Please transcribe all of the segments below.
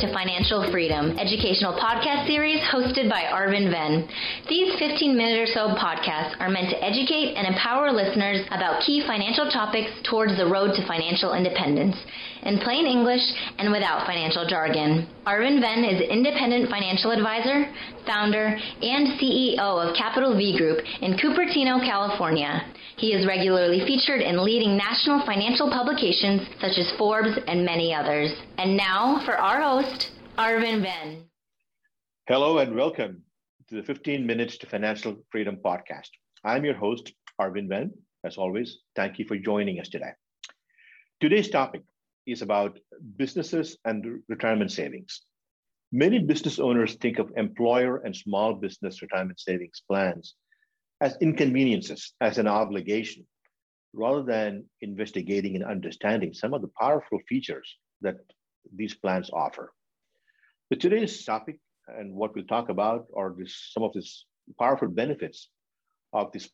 to Financial Freedom, educational podcast series hosted by Arvin Venn. These 15 minute or so podcasts are meant to educate and empower listeners about key financial topics towards the road to financial independence in plain English and without financial jargon. Arvin Venn is independent financial advisor, founder, and CEO of Capital V Group in Cupertino, California. He is regularly featured in leading national financial publications such as Forbes and many others. And now for our host, Arvin Venn. Hello and welcome to the 15 Minutes to Financial Freedom podcast. I'm your host, Arvin Venn. As always, thank you for joining us today. Today's topic is about businesses and retirement savings. Many business owners think of employer and small business retirement savings plans as inconveniences, as an obligation, rather than investigating and understanding some of the powerful features that these plans offer. But today's topic and what we'll talk about are this, some of these powerful benefits of these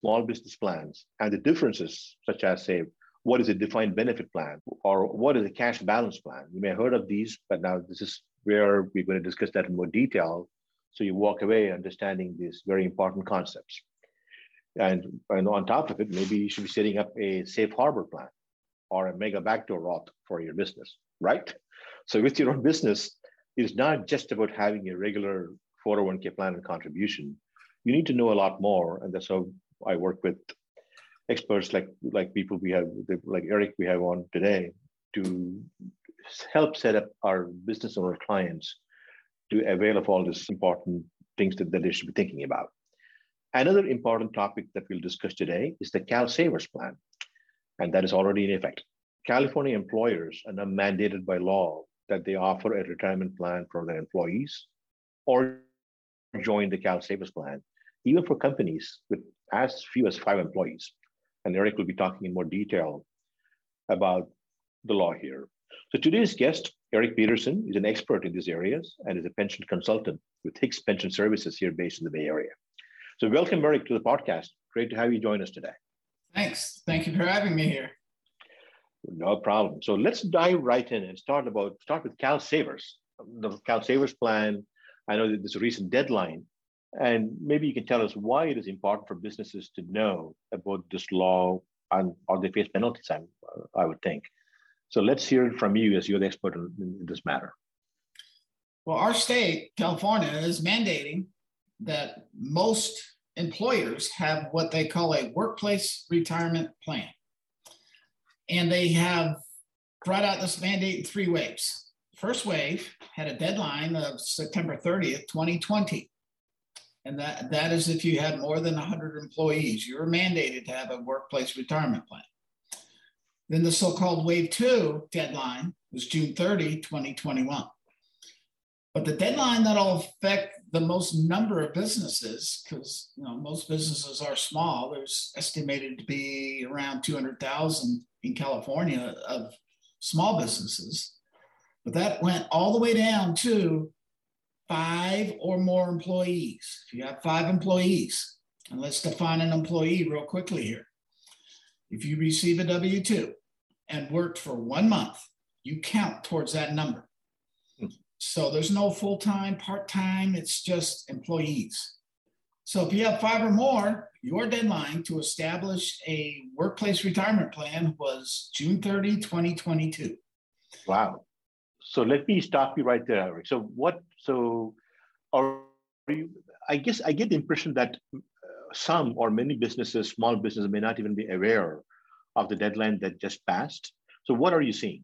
small business plans and the differences, such as, say, what is a defined benefit plan or what is a cash balance plan? You may have heard of these, but now this is where we're going to discuss that in more detail. So you walk away understanding these very important concepts. And, and on top of it, maybe you should be setting up a safe harbor plan or a mega backdoor Roth for your business, right? So with your own business, it's not just about having a regular 401k plan and contribution. You need to know a lot more. And that's how I work with experts like like people we have like Eric we have on today to help set up our business owner clients to avail of all these important things that, that they should be thinking about. Another important topic that we'll discuss today is the CalSavers Plan, and that is already in effect. California employers are now mandated by law that they offer a retirement plan for their employees or join the CalSavers Plan, even for companies with as few as five employees. And Eric will be talking in more detail about the law here. So today's guest, Eric Peterson, is an expert in these areas and is a pension consultant with Hicks Pension Services here based in the Bay Area. So welcome, Eric, to the podcast. Great to have you join us today. Thanks. Thank you for having me here. No problem. So let's dive right in and start about start with CalSavers, the CalSavers plan. I know that there's a recent deadline, and maybe you can tell us why it is important for businesses to know about this law and or they face penalties. I, I would think. So let's hear it from you as you're the expert in, in this matter. Well, our state, California, is mandating that most employers have what they call a workplace retirement plan. And they have brought out this mandate in three waves. First wave had a deadline of September 30th, 2020. And that, that is if you had more than 100 employees, you were mandated to have a workplace retirement plan. Then the so-called wave two deadline was June 30, 2021. But the deadline that'll affect the most number of businesses, because you know most businesses are small. There's estimated to be around 200,000 in California of small businesses, but that went all the way down to five or more employees. If you have five employees, and let's define an employee real quickly here. If you receive a W 2 and worked for one month, you count towards that number. So there's no full time, part time, it's just employees. So if you have five or more, your deadline to establish a workplace retirement plan was June 30, 2022. Wow. So let me stop you right there, Eric. So what, so are you, I guess I get the impression that uh, some or many businesses, small businesses may not even be aware of the deadline that just passed. So what are you seeing?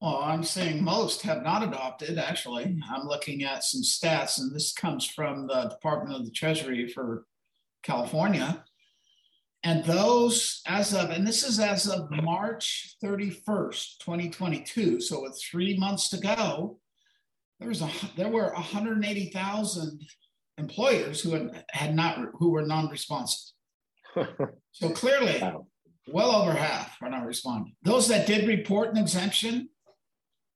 Well, I'm seeing most have not adopted, actually. I'm looking at some stats, and this comes from the Department of the Treasury for California. And those, as of, and this is as of March 31st, 2022. So with three months to go, there was a there were 180,000 employers who had, had not who were non-responsive. So clearly, wow. well over half are not responding. Those that did report an exemption,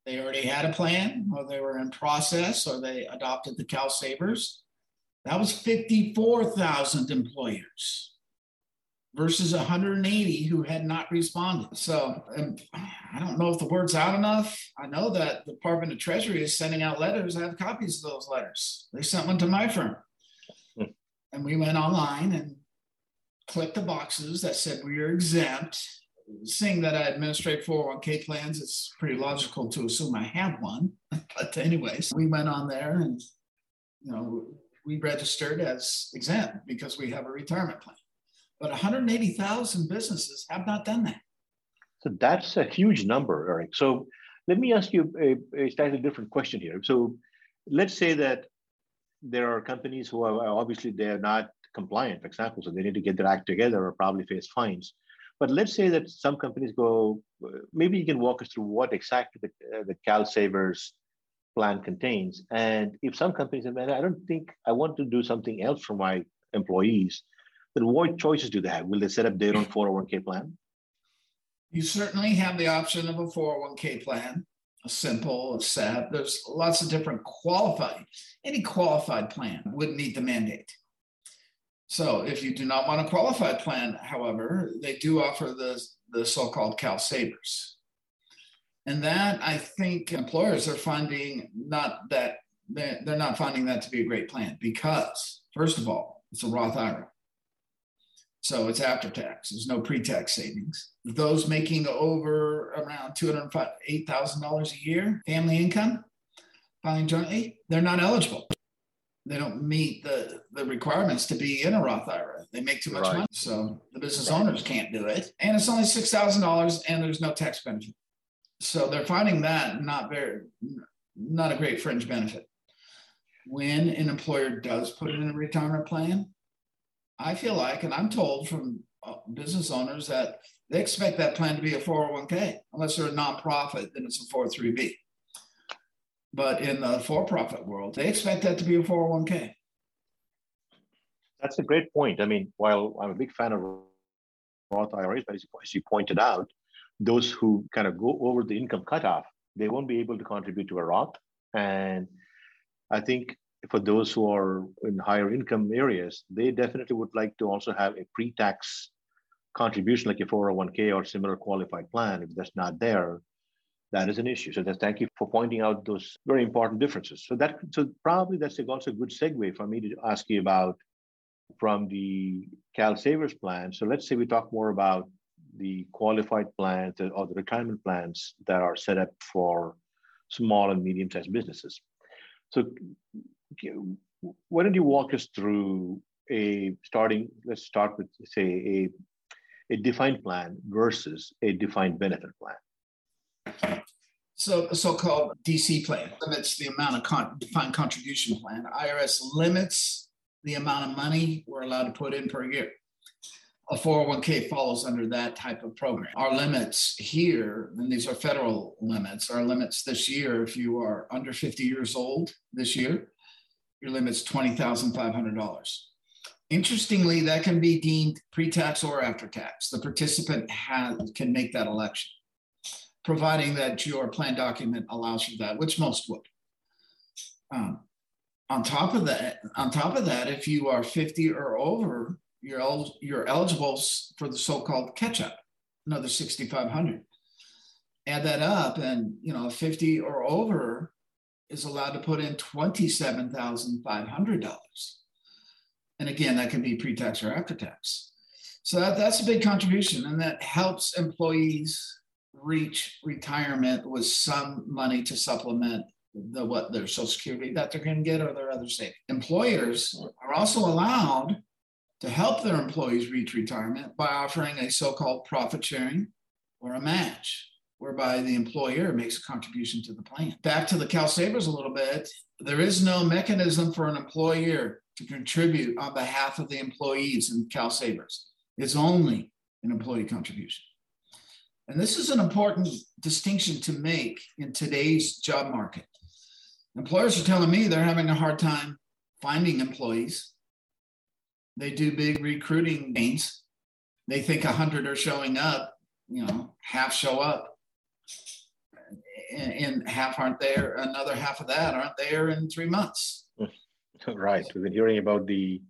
they already had a plan, or they were in process, or they adopted the CalSavers. That was 54,000 employers. versus 180 who had not responded. So I don't know if the word's out enough. I know that the Department of Treasury is sending out letters. I have copies of those letters. They sent one to my firm. Hmm. And we went online and clicked the boxes that said we are exempt. Seeing that I administrate 401k plans, it's pretty logical to assume I have one. but, anyways, we went on there and, you know, we registered as exempt because we have a retirement plan. But 180,000 businesses have not done that. So that's a huge number, Eric. So let me ask you a, a slightly different question here. So let's say that there are companies who are obviously they're not compliant, for example, so they need to get their act together or probably face fines. But let's say that some companies go, maybe you can walk us through what exactly the, uh, the CalSavers plan contains. And if some companies say, man, I don't think I want to do something else for my employees, then what choices do they have? Will they set up their own 401k plan? You certainly have the option of a 401k plan, a simple, a SEP. There's lots of different qualified, any qualified plan would meet the mandate. So if you do not want a qualified plan, however, they do offer the, the so-called CalSavers. And that I think employers are finding not that they're not finding that to be a great plan because, first of all, it's a Roth IRA. So it's after tax. There's no pre-tax savings. Those making over around $208,000 a year family income, filing jointly, they're not eligible. They don't meet the, the requirements to be in a Roth IRA. They make too much right. money. So the business owners can't do it. And it's only $6,000 and there's no tax benefit. So they're finding that not very, not a great fringe benefit. When an employer does put it in a retirement plan, I feel like, and I'm told from uh, business owners that they expect that plan to be a 401k. Unless they're a nonprofit, then it's a 403b. But in the for profit world, they expect that to be a 401k. That's a great point. I mean, while I'm a big fan of Roth IRAs, but as you pointed out, those who kind of go over the income cutoff, they won't be able to contribute to a Roth. And I think for those who are in higher income areas, they definitely would like to also have a pre-tax contribution like a 401k or similar qualified plan. If that's not there, that is an issue. So thank you for pointing out those very important differences. So that so probably that's also a good segue for me to ask you about from the CalSavers plan. So let's say we talk more about the qualified plans or the retirement plans that are set up for small and medium-sized businesses. So why don't you walk us through a starting, let's start with say a, a defined plan versus a defined benefit plan. So so-called DC plan limits the amount of con- defined contribution plan. IRS limits the amount of money we're allowed to put in per year. A 401k falls under that type of program. Our limits here, and these are federal limits, our limits this year, if you are under 50 years old this year, your limit's $20,500. Interestingly, that can be deemed pre-tax or after-tax. The participant has, can make that election, providing that your plan document allows for that, which most would. Um, on top of that, on top of that, if you are 50 or over, you're, el- you're eligible for the so-called catch-up, another 6,500. Add that up, and you know, 50 or over is allowed to put in $27,500. And again, that can be pre-tax or after tax. So that, that's a big contribution, and that helps employees reach retirement with some money to supplement the what their social security that they're going to get or their other savings. Employers are also allowed to help their employees reach retirement by offering a so-called profit sharing or a match whereby the employer makes a contribution to the plan. Back to the CalSavers a little bit, there is no mechanism for an employer to contribute on behalf of the employees in CalSavers. It's only an employee contribution. And this is an important distinction to make in today's job market. Employers are telling me they're having a hard time finding employees. They do big recruiting gains. They think 100 are showing up, you know, half show up and half aren't there. Another half of that aren't there in three months. Right. We've been hearing about the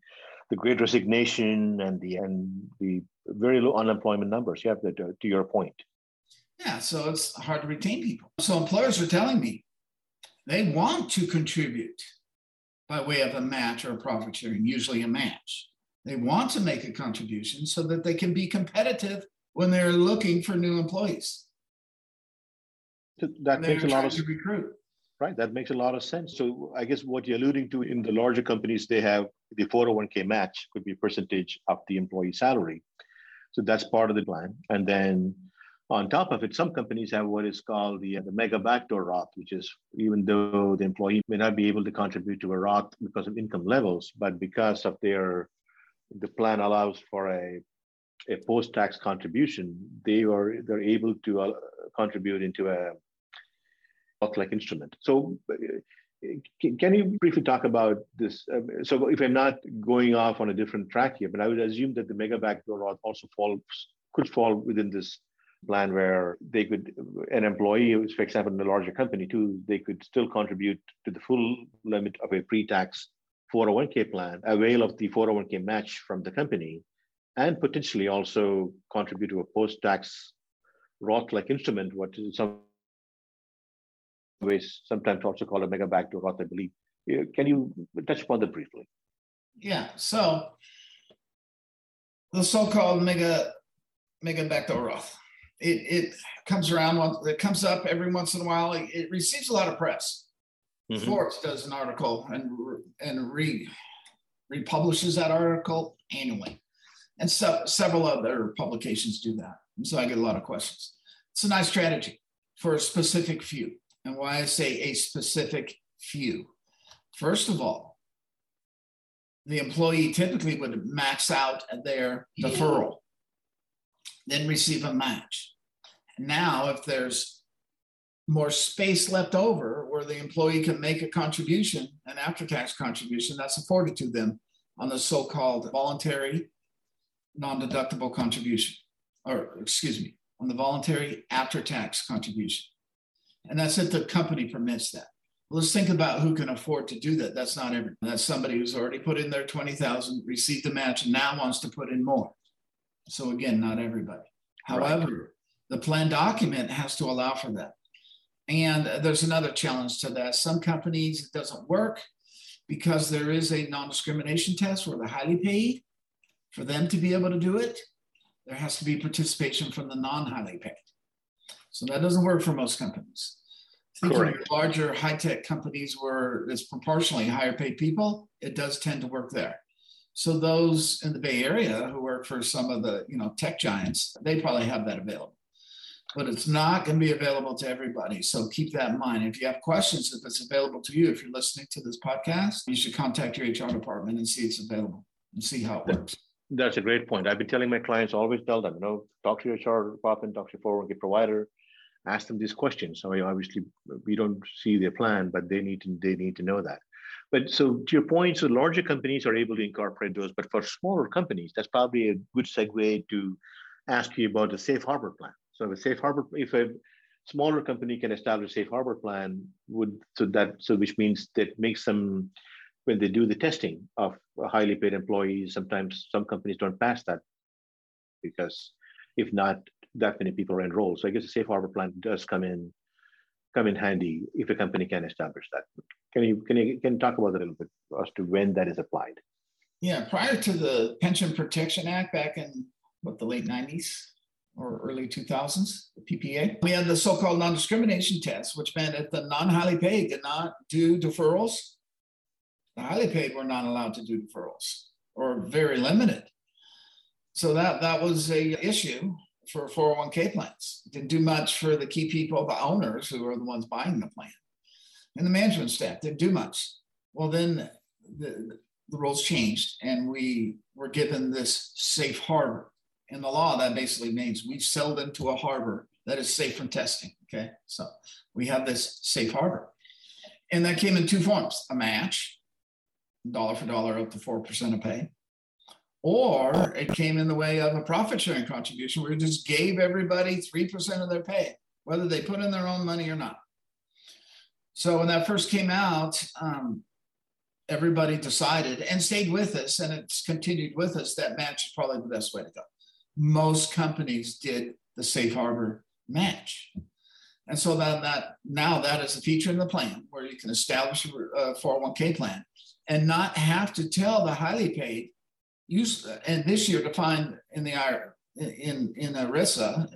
the great resignation and the and the very low unemployment numbers. You have that to your point. Yeah, so it's hard to retain people. So employers are telling me they want to contribute by way of a match or a profit sharing, usually a match. They want to make a contribution so that they can be competitive when they're looking for new employees. That makes a lot of recruit. Right, that makes a lot of sense. So I guess what you're alluding to in the larger companies, they have the 401k match could be a percentage of the employee salary. So that's part of the plan. And then on top of it, some companies have what is called the, the mega backdoor Roth, which is even though the employee may not be able to contribute to a Roth because of income levels, but because of their the plan allows for a a post-tax contribution, they are they're able to uh, contribute into a Roth like instrument. So, uh, can you briefly talk about this? Uh, so, if I'm not going off on a different track here, but I would assume that the mega backdoor Roth also falls could fall within this plan where they could an employee for example in a larger company too they could still contribute to the full limit of a pre-tax 401k plan avail of the 401k match from the company and potentially also contribute to a post-tax Roth-like instrument, what in some ways sometimes also called a mega backdoor Roth, I believe. Can you touch upon that briefly? Yeah. So the so-called mega mega backdoor Roth, it it comes around. once It comes up every once in a while. It, it receives a lot of press. Mm-hmm. Forbes does an article and and re republishes that article annually and so, several other publications do that. And so I get a lot of questions. It's a nice strategy for a specific few. And why I say a specific few. First of all, the employee typically would max out their deferral, then receive a match. Now, if there's more space left over where the employee can make a contribution, an after tax contribution that's afforded to them on the so called voluntary non-deductible contribution, or excuse me, on the voluntary after-tax contribution. And that's if the company permits that. Let's think about who can afford to do that. That's not everyone. That's somebody who's already put in their 20,000, received the match, and now wants to put in more. So again, not everybody. However, right. the plan document has to allow for that. And there's another challenge to that. Some companies it doesn't work because there is a non-discrimination test where the highly paid for them to be able to do it, there has to be participation from the non-highly paid. So that doesn't work for most companies. Correct. larger high-tech companies where it's proportionally higher paid people, it does tend to work there. So those in the Bay Area who for some of the you know tech giants, they probably have that available. But it's not going to be available to everybody. So keep that in mind. If you have questions, if it's available to you, if you're listening to this podcast, you should contact your HR department and see if it's available and see how it works. That's a great point. I've been telling my clients, always tell them, you know, talk to your HR department, talk to your 401k provider, ask them these questions. So obviously we don't see their plan, but they need to they need to know that. But so to your point, so larger companies are able to incorporate those, but for smaller companies, that's probably a good segue to ask you about the safe harbor plan. So a safe harbor, if a smaller company can establish a safe harbor plan, would so that so which means that makes them when they do the testing of highly paid employees, sometimes some companies don't pass that because if not that many people are enrolled. So I guess a safe harbor plan does come in come in handy if a company can establish that. Can you can you can you talk about that a little bit as to when that is applied? Yeah, prior to the Pension Protection Act back in what the late 90s or early 2000s, the PPA, we had the so-called non-discrimination test, which meant if the non-highly paid did not do deferrals the highly paid were not allowed to do deferrals or very limited. So that that was a issue for 401k plans. Didn't do much for the key people, the owners who are the ones buying the plan. And the management staff didn't do much. Well, then the, the rules changed and we were given this safe harbor. In the law, that basically means we've sailed into a harbor that is safe from testing. Okay. So we have this safe harbor. And that came in two forms a match dollar for dollar up to 4% of pay. Or it came in the way of a profit sharing contribution where it just gave everybody 3% of their pay, whether they put in their own money or not. So when that first came out, um, everybody decided and stayed with us, and it's continued with us that match is probably the best way to go. most companies did the safe harbor match. And so that, that now that is a feature in the plan where you can establish a 401k plan and not have to tell the highly paid use and this year defined in the in in ERISA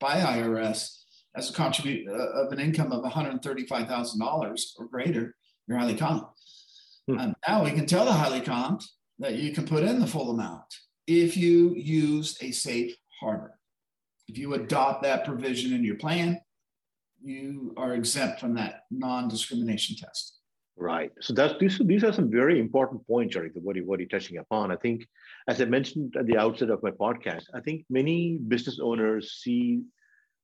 by IRS as a contribute uh, of an income of $135,000 or greater, you're highly comped. Hmm. And now we can tell the highly comped that you can put in the full amount if you use a safe harbor. If you adopt that provision in your plan, you are exempt from that non-discrimination test. Right. So that's these, these are some very important points, Eric, what, you, what you're touching upon. I think, as I mentioned at the outset of my podcast, I think many business owners see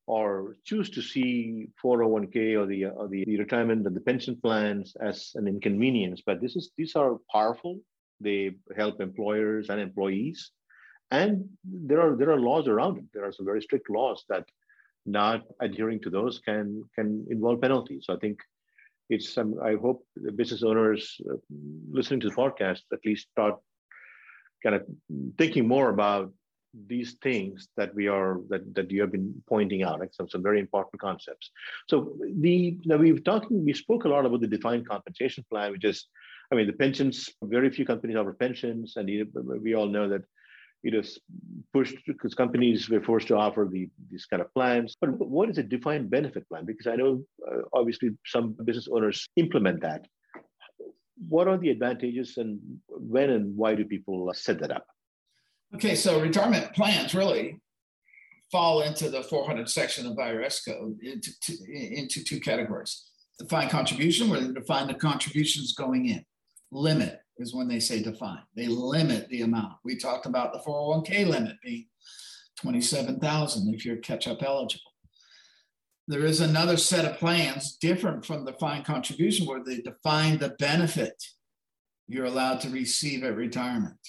or choose to see 401k or the or the, the retirement and the pension plans as an inconvenience. But this is these are powerful. They help employers and employees, and there are there are laws around it. There are some very strict laws that not adhering to those can can involve penalties. So I think it's some. I hope the business owners uh, listening to the podcast at least start kind of thinking more about these things that we are that, that you have been pointing out some, some very important concepts so the now we've talking we spoke a lot about the defined compensation plan which is i mean the pensions very few companies offer pensions and we all know that it is pushed because companies were forced to offer the, these kind of plans. But what is a defined benefit plan? Because I know uh, obviously some business owners implement that. What are the advantages and when and why do people set that up? Okay, so retirement plans really fall into the 400 section of IRS code into, into two categories. The defined contribution, where they define the contributions going in. Limit, is when they say define. They limit the amount. We talked about the 401k limit being 27,000 if you're catch up eligible. There is another set of plans different from the defined contribution where they define the benefit you're allowed to receive at retirement.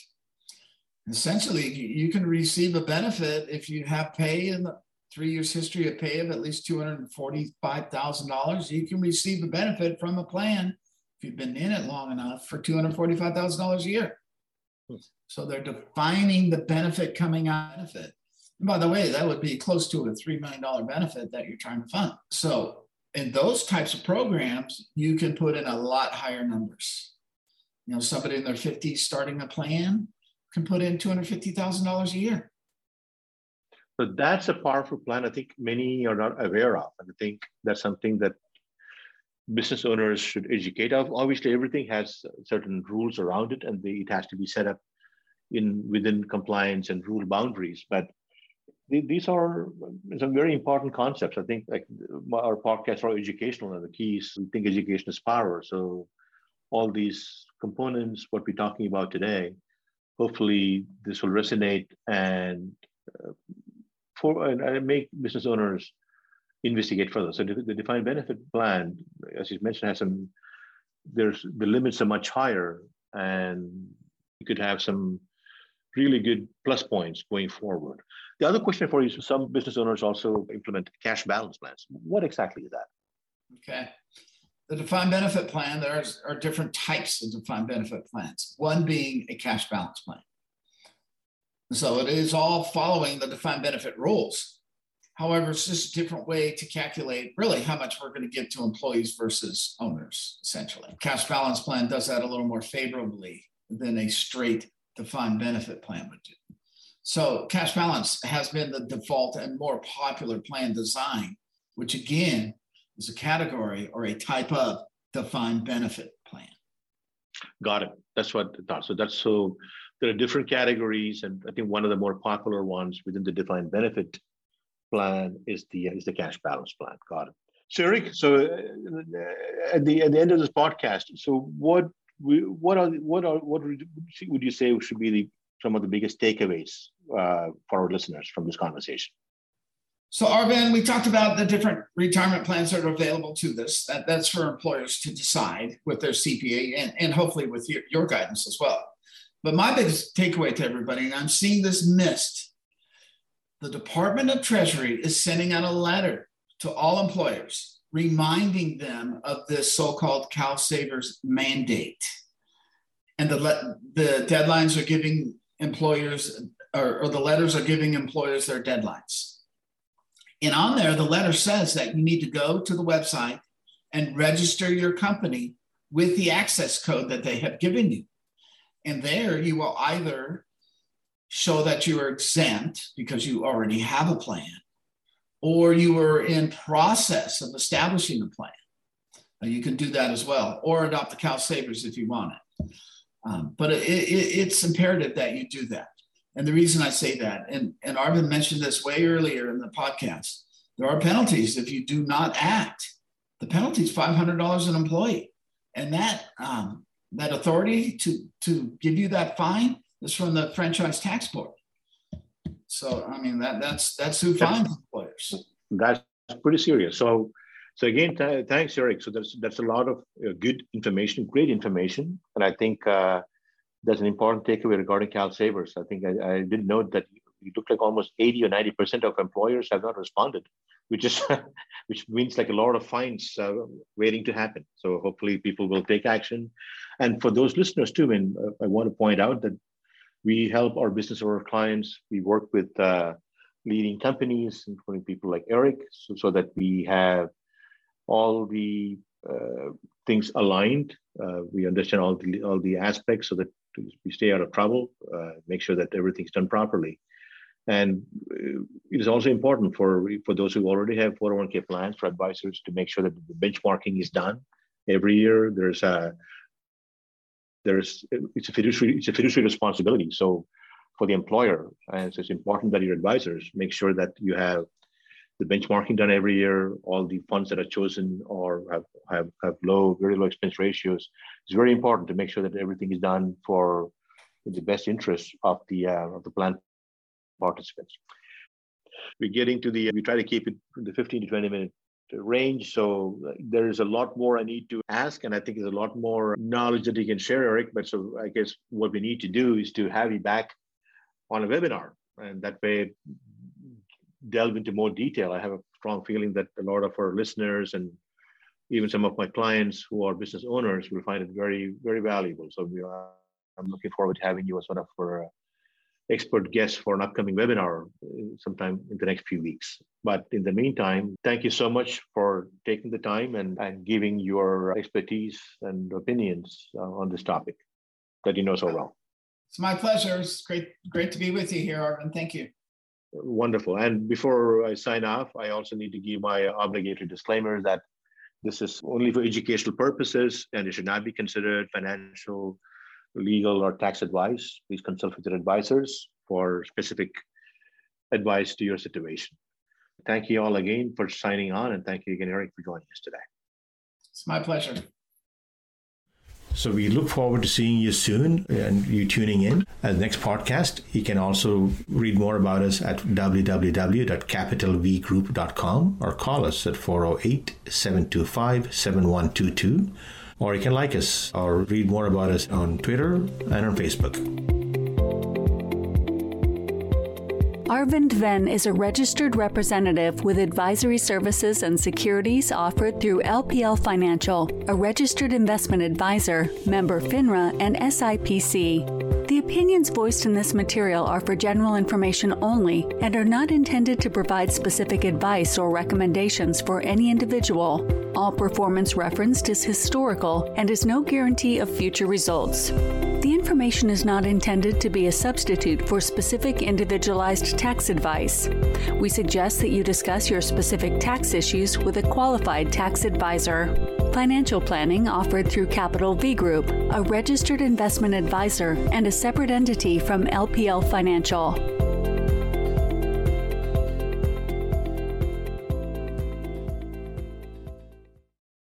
Essentially, you can receive a benefit if you have pay in the three years history of pay of at least $245,000. You can receive a benefit from a plan if you've been in it long enough for $245,000 a year. So they're defining the benefit coming out of it. And by the way, that would be close to a $3 million benefit that you're trying to fund. So in those types of programs, you can put in a lot higher numbers. You know, somebody in their 50s starting a plan can put in $250,000 a year. So that's a powerful plan. I think many are not aware of. And I think that's something that business owners should educate. Of. Obviously, everything has certain rules around it, and it has to be set up in within compliance and rule boundaries. But these are some very important concepts. I think like our podcasts are educational, and the keys. We think education is power. So all these components, what we're talking about today, hopefully this will resonate and uh, for and make business owners investigate further. So the defined benefit plan, as you mentioned, has some. There's the limits are much higher, and you could have some really good plus points going forward. The other question for you is some business owners also implement cash balance plans. What exactly is that? Okay. The defined benefit plan, there are different types of defined benefit plans, one being a cash balance plan. So it is all following the defined benefit rules. However, it's just a different way to calculate really how much we're going to give to employees versus owners, essentially. Cash balance plan does that a little more favorably than a straight defined benefit plan would do. So, cash balance has been the default and more popular plan design, which again is a category or a type of defined benefit plan. Got it. That's what I thought. So that's so there are different categories, and I think one of the more popular ones within the defined benefit plan is the is the cash balance plan. Got it. So Eric, so uh, at the at the end of this podcast, so what we what are what are what would you say should be the some of the biggest takeaways uh, for our listeners from this conversation? So Arvind, we talked about the different retirement plans that are available to this. That, that's for employers to decide with their CPA and, and hopefully with your, your guidance as well. But my biggest takeaway to everybody, and I'm seeing this missed the Department of Treasury is sending out a letter to all employers reminding them of this so called CalSavers mandate. And the, the deadlines are giving employers or, or the letters are giving employers their deadlines. And on there, the letter says that you need to go to the website and register your company with the access code that they have given you. And there you will either show that you are exempt because you already have a plan, or you are in process of establishing a plan. you can do that as well, or adopt the CalSavers if you want it. Um, but it, it, it's imperative that you do that. And the reason I say that, and, and Arvin mentioned this way earlier in the podcast, there are penalties if you do not act. The penalty is $500 an employee. And that, um, that authority to, to give you that fine is from the franchise tax board. So, I mean, that, that's, that's who fines employers. That's pretty serious. So, so again, th- thanks, Eric. So that's, that's a lot of uh, good information, great information. And I think uh, that's an important takeaway regarding CalSavers. I think I, I did note that it looked like almost 80 or 90 percent of employers have not responded, which is which means like a lot of fines uh, waiting to happen. So hopefully people will take action. And for those listeners too, and uh, I want to point out that we help our business or our clients. We work with uh, leading companies, including people like Eric, so, so that we have all the uh, things aligned. Uh, we understand all the all the aspects so that we stay out of trouble, uh, make sure that everything's done properly. And uh, it is also important for, for those who already have 401k plans for advisors to make sure that the benchmarking is done every year. There's a there's it's a fiduciary it's a fiduciary responsibility. So for the employer, and so it's important that your advisors make sure that you have the benchmarking done every year. All the funds that are chosen or have, have, have low, very low expense ratios. It's very important to make sure that everything is done for the best interest of the uh, of the plan participants. We're getting to the we try to keep it the 15 to 20 minute range. So there is a lot more I need to ask, and I think there's a lot more knowledge that you can share, Eric. But so I guess what we need to do is to have you back on a webinar, and that way delve into more detail. I have a strong feeling that a lot of our listeners and even some of my clients who are business owners will find it very, very valuable. So we are, I'm looking forward to having you as one of our expert guests for an upcoming webinar uh, sometime in the next few weeks. But in the meantime, thank you so much for taking the time and, and giving your expertise and opinions uh, on this topic that you know so well. It's my pleasure. It's great, great to be with you here, Arvin. Thank you. Wonderful. And before I sign off, I also need to give my obligatory disclaimer that this is only for educational purposes and it should not be considered financial, legal, or tax advice. Please consult with your advisors for specific advice to your situation. Thank you all again for signing on, and thank you again, Eric, for joining us today. It's my pleasure. So we look forward to seeing you soon and you tuning in. At the next podcast, you can also read more about us at www.capitalvgroup.com or call us at 408 725 7122. Or you can like us or read more about us on Twitter and on Facebook. Arvind Ven is a registered representative with advisory services and securities offered through LPL Financial, a registered investment advisor, member FINRA, and SIPC. The opinions voiced in this material are for general information only and are not intended to provide specific advice or recommendations for any individual. All performance referenced is historical and is no guarantee of future results. Information is not intended to be a substitute for specific individualized tax advice. We suggest that you discuss your specific tax issues with a qualified tax advisor. Financial planning offered through Capital V Group, a registered investment advisor and a separate entity from LPL Financial.